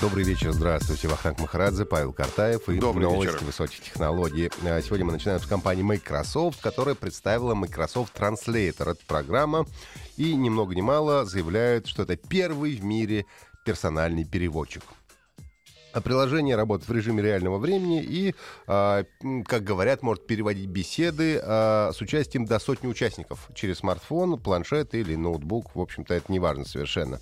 Добрый вечер, здравствуйте. Вахтанг Махарадзе, Павел Картаев и Добрый новости вечер. высоких технологий. А Сегодня мы начинаем с компании Microsoft, которая представила Microsoft Translator. Это программа, и ни много ни мало заявляют, что это первый в мире персональный переводчик. Приложение работает в режиме реального времени и, а, как говорят, может переводить беседы а, с участием до сотни участников через смартфон, планшет или ноутбук. В общем-то, это не важно совершенно.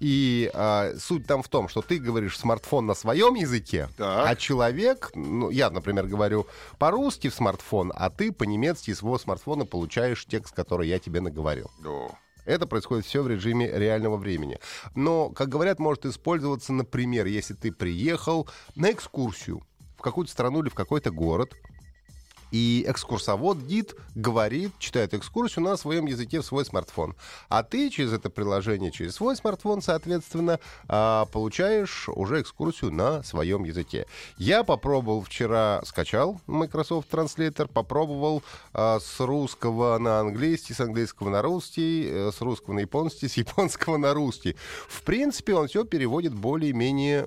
И а, суть там в том, что ты говоришь смартфон на своем языке, Так. а человек, ну, я, например, говорю по-русски в смартфон, а ты по-немецки из своего смартфона получаешь текст, который я тебе наговорил. Да. Это происходит все в режиме реального времени. Но, как говорят, может использоваться, например, если ты приехал на экскурсию в какую-то страну или в какой-то город, и экскурсовод, гид, говорит, читает экскурсию на своем языке в свой смартфон. А ты через это приложение, через свой смартфон, соответственно, а, получаешь уже экскурсию на своем языке. Я попробовал вчера, скачал Microsoft Translator, попробовал а, с русского на английский, с английского на русский, э, с русского на японский, с японского на русский. В принципе, он все переводит более-менее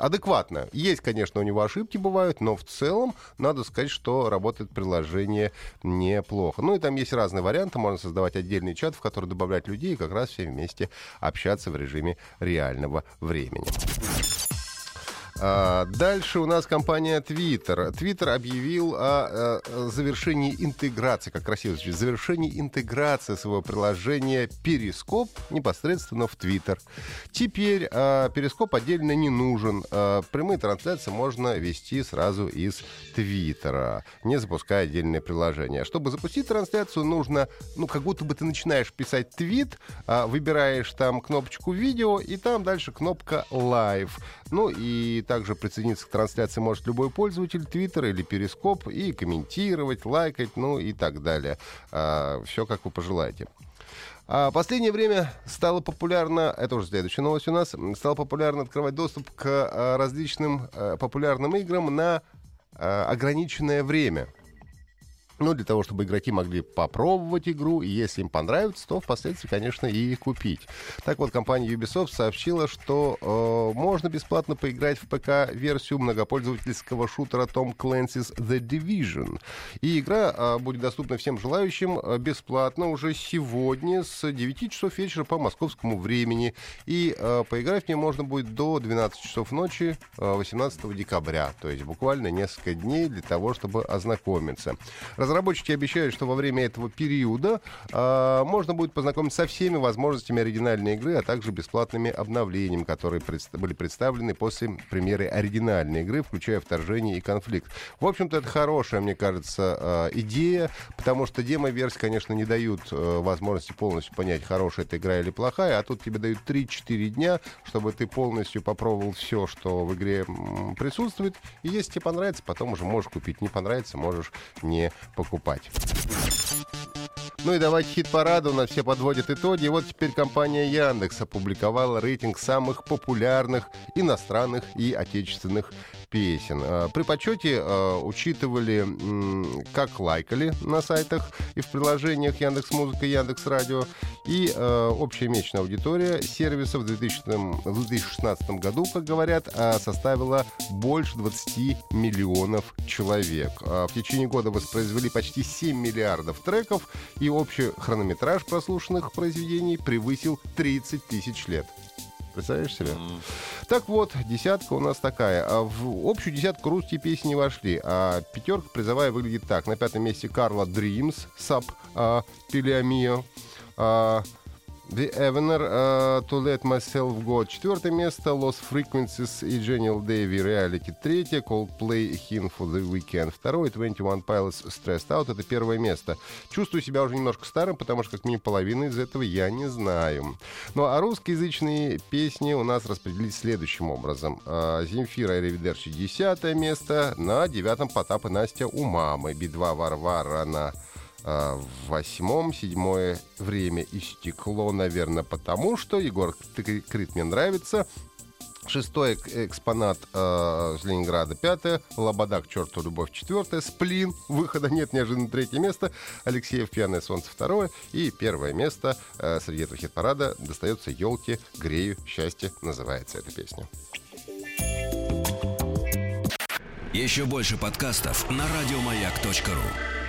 адекватно. Есть, конечно, у него ошибки бывают, но в целом надо сказать, что работает приложение неплохо. Ну и там есть разные варианты. Можно создавать отдельный чат, в который добавлять людей и как раз все вместе общаться в режиме реального времени. А, Дальше у нас компания Twitter. Twitter объявил о, э, завершении интеграции, как красиво звучит, завершении интеграции своего приложения Перископ непосредственно в Twitter. Теперь а, Перископ отдельно не нужен. А, Прямые трансляции можно вести сразу из Твиттера, не запуская отдельное приложение. Чтобы запустить трансляцию, нужно, ну, как будто бы ты начинаешь писать твит, а, выбираешь там кнопочку видео, и там дальше кнопка Live. Ну и также присоединиться к трансляции может любой пользователь Твиттера или Перископ и комментировать, лайкать, ну и так далее. все как вы пожелаете. А последнее время стало популярно, это уже следующая новость у нас, стало популярно открывать доступ к а, различным а, популярным играм на а, ограниченное время. Ну, для того, чтобы игроки могли попробовать игру, и если им понравится, то впоследствии, конечно, и купить. Так вот, компания Ubisoft сообщила, что э, можно бесплатно поиграть в ПК-версию многопользовательского шутера Tom Clancy's The Division. И игра э, будет доступна всем желающим э, бесплатно уже сегодня с 9 часов вечера по московскому времени. И э, поиграть в нее можно будет до 12 часов ночи э, 18 декабря. То есть буквально несколько дней для того, чтобы ознакомиться. Разработчики обещают, что во время этого периода а, можно будет познакомиться со всеми возможностями оригинальной игры, а также бесплатными обновлениями, которые предста- были представлены после премьеры оригинальной игры, включая вторжение и конфликт. В общем-то, это хорошая, мне кажется, а, идея, потому что демо-версии, конечно, не дают а, возможности полностью понять, хорошая эта игра или плохая, а тут тебе дают 3-4 дня, чтобы ты полностью попробовал все, что в игре присутствует. И если тебе понравится, потом уже можешь купить. Не понравится, можешь не покупать. Ну и давайте хит-парада, у нас все подводят итоги. Вот теперь компания Яндекс опубликовала рейтинг самых популярных иностранных и отечественных песен. А, При подсчете а, учитывали, как лайкали на сайтах и в приложениях Яндекс Музыка Яндекс Радио, и а, общая месячная аудитория сервисов в 2000 в 2016 году, как говорят, составила больше 20 миллионов человек. В течение года воспроизвели почти 7 миллиардов треков, и общий хронометраж прослушанных произведений превысил 30 тысяч лет. Представляешь себе? Так вот, десятка у нас такая. А в общую десятку русские песни не вошли. А пятерка призовая выглядит так. На пятом месте Карла Dreams, Сап, а, Пелиамио. The Evener, uh, To Let Myself Go, четвертое место, Lost Frequencies и Genial Davy, Reality, третье, Coldplay, Him for the Weekend, второе, 21 Pilots, Stressed Out, это первое место. Чувствую себя уже немножко старым, потому что как минимум половины из этого я не знаю. Ну а русскоязычные песни у нас распределились следующим образом. Uh, Земфира и Ревидерчи, десятое место, на девятом Потап и Настя у мамы, Би-2 Варвара на в восьмом, седьмое время истекло, наверное, потому что Егор Крит мне нравится. Шестой экспонат э, из Ленинграда. Пятое. Лобода к черту любовь. Четвертое. Сплин. Выхода нет. Неожиданно третье место. Алексеев Пьяное солнце. Второе. И первое место э, среди этого хит-парада достается елке Грею. Счастье называется эта песня. Еще больше подкастов на радиомаяк.ру